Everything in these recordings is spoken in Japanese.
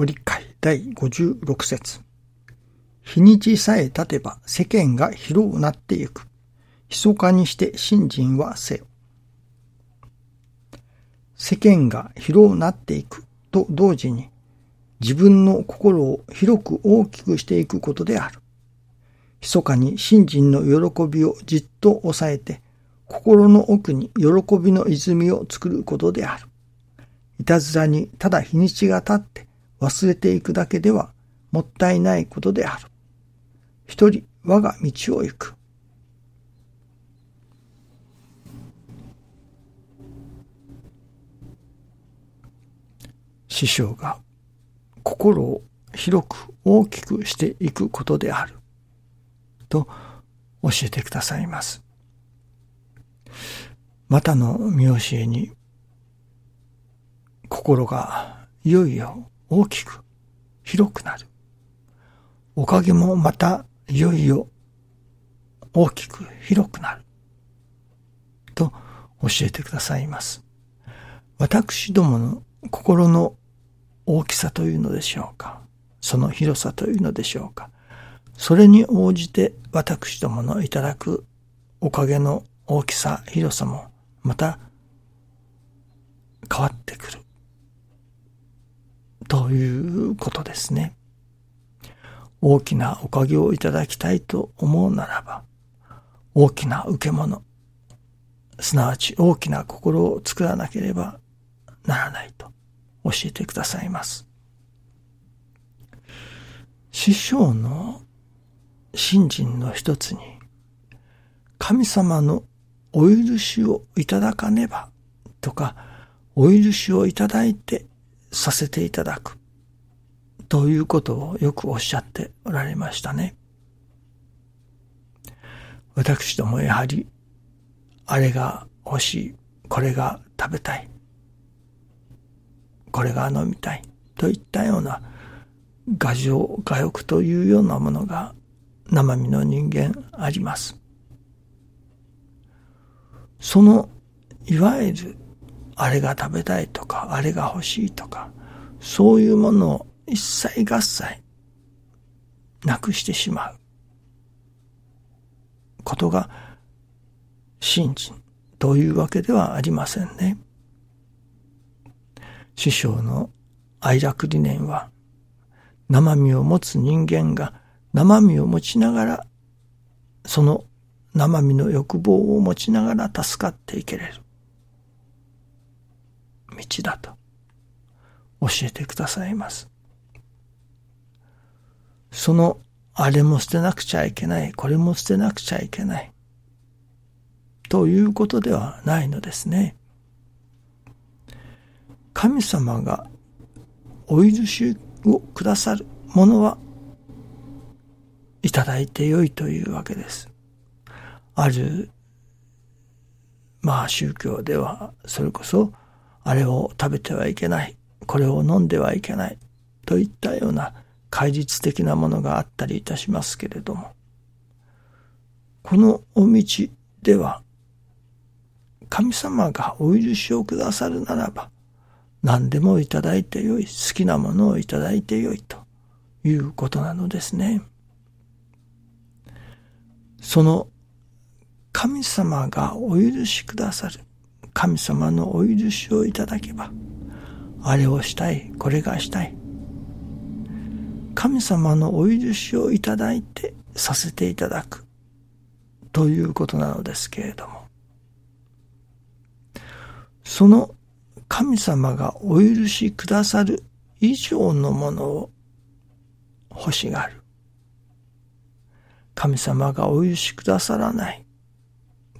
ご理解第56節日にちさえ経てば世間が広くなってゆく。密かにして信心はせよ。世間が広くなっていくと同時に自分の心を広く大きくしていくことである。密かに信心の喜びをじっと抑えて心の奥に喜びの泉を作ることである。いたずらにただ日にちが経って忘れていくだけではもったいないことである。一人我が道を行く。師匠が心を広く大きくしていくことである。と教えてくださいます。またの見教えに心がいよいよ大きく広くなる。おかげもまたいよいよ大きく広くなる。と教えてくださいます。私どもの心の大きさというのでしょうか。その広さというのでしょうか。それに応じて私どものいただくおかげの大きさ、広さもまた変わってくる。ということですね。大きなおかげをいただきたいと思うならば、大きな受け物、すなわち大きな心を作らなければならないと教えてくださいます。師匠の信心の一つに、神様のお許しをいただかねばとか、お許しをいただいてさせていただくということをよくおっしゃっておられましたね。私どもやはり、あれが欲しい、これが食べたい、これが飲みたいといったような画情、画欲というようなものが生身の人間あります。その、いわゆる、あれが食べたいとか、あれが欲しいとか、そういうものを一切合切なくしてしまうことが信心というわけではありませんね。師匠の愛楽理念は生身を持つ人間が生身を持ちながらその生身の欲望を持ちながら助かっていけれる道だと教えてくださいます。そのあれも捨てなくちゃいけない、これも捨てなくちゃいけない。ということではないのですね。神様がお許しをくださるものはいただいてよいというわけです。ある、まあ宗教ではそれこそあれを食べてはいけない、これを飲んではいけない。といったような戒律的なものがあったりいたしますけれども、このお道では、神様がお許しをくださるならば、何でもいただいてよい、好きなものをいただいてよい。ということなのですね。その神様がお許しくださる、神様のお許しをいただけば、あれをしたい、これがしたい、神様のお許しをいただいてさせていただくということなのですけれども、その神様がお許しくださる以上のものを欲しがる。神様がお許しくださらない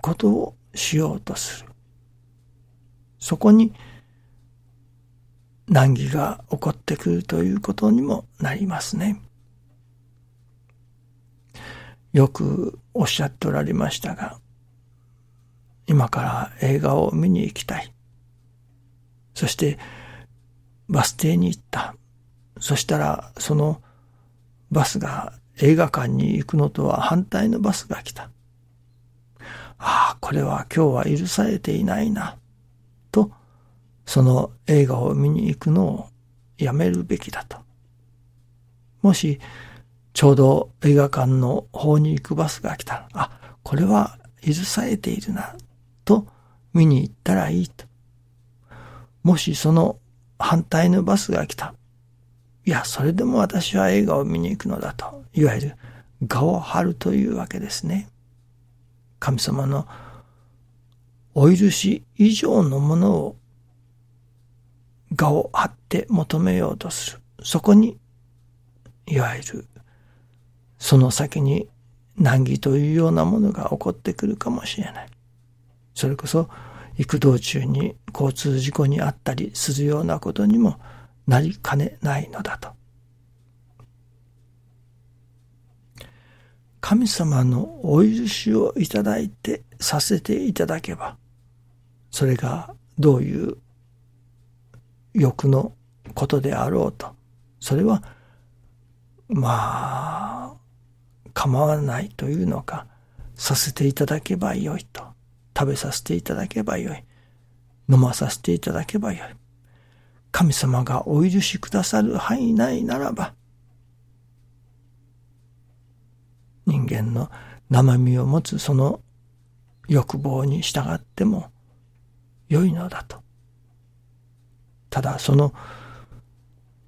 ことをしようとする。そこに難儀が起こってくるということにもなりますね。よくおっしゃっておられましたが、今から映画を見に行きたい。そしてバス停に行った。そしたらそのバスが映画館に行くのとは反対のバスが来た。ああ、これは今日は許されていないな。その映画を見に行くのをやめるべきだともし、ちょうど映画館の方に行くバスが来たら、あ、これは許されているな、と見に行ったらいいと。もしその反対のバスが来た。いや、それでも私は映画を見に行くのだと。いわゆる、我を張るというわけですね。神様のお許し以上のものを我を張って求めようとする。そこに、いわゆる、その先に難儀というようなものが起こってくるかもしれない。それこそ、行く道中に交通事故にあったりするようなことにもなりかねないのだと。神様のお許しをいただいてさせていただけば、それがどういう欲のことであろうと、それは、まあ、構わないというのか、させていただけばよいと。食べさせていただけばよい。飲まさせていただけばよい。神様がお許しくださる範囲内ならば、人間の生身を持つその欲望に従っても良いのだと。ただその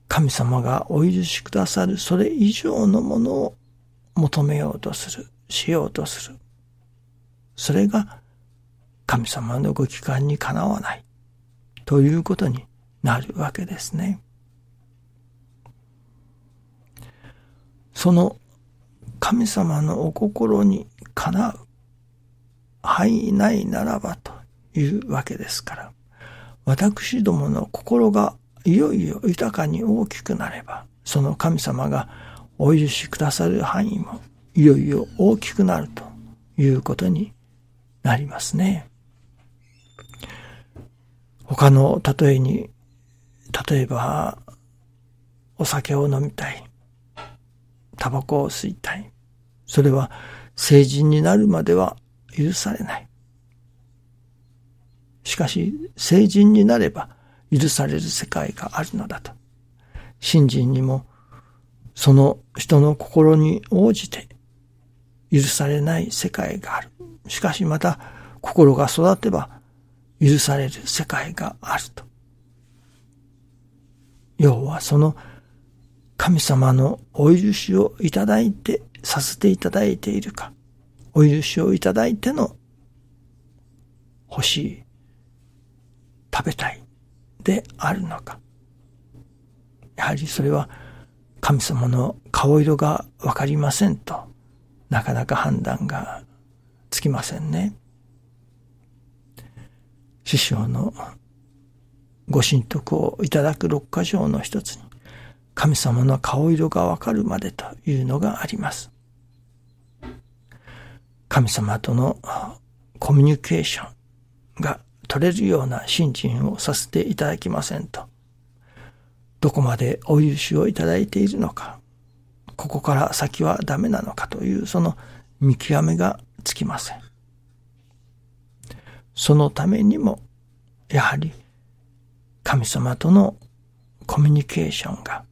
神様がお許しくださるそれ以上のものを求めようとする、しようとする。それが神様のご帰還にかなわないということになるわけですね。その神様のお心にかなう範囲内ならばというわけですから。私どもの心がいよいよ豊かに大きくなれば、その神様がお許しくださる範囲もいよいよ大きくなるということになりますね。他の例えに、例えば、お酒を飲みたい。タバコを吸いたい。それは成人になるまでは許されない。しかし、成人になれば許される世界があるのだと。信心にも、その人の心に応じて許されない世界がある。しかしまた、心が育てば許される世界があると。要はその神様のお許しをいただいてさせていただいているか、お許しをいただいての欲しい食べたいであるのか。やはりそれは神様の顔色がわかりませんと、なかなか判断がつきませんね。師匠のご神徳をいただく六箇条の一つに、神様の顔色がわかるまでというのがあります。神様とのコミュニケーションが取れるような信心をさせていただきませんと、どこまでお許しをいただいているのか、ここから先はダメなのかというその見極めがつきません。そのためにも、やはり神様とのコミュニケーションが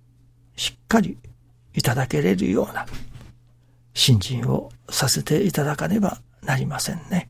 しっかりいただけれるような信心をさせていただかねばなりませんね。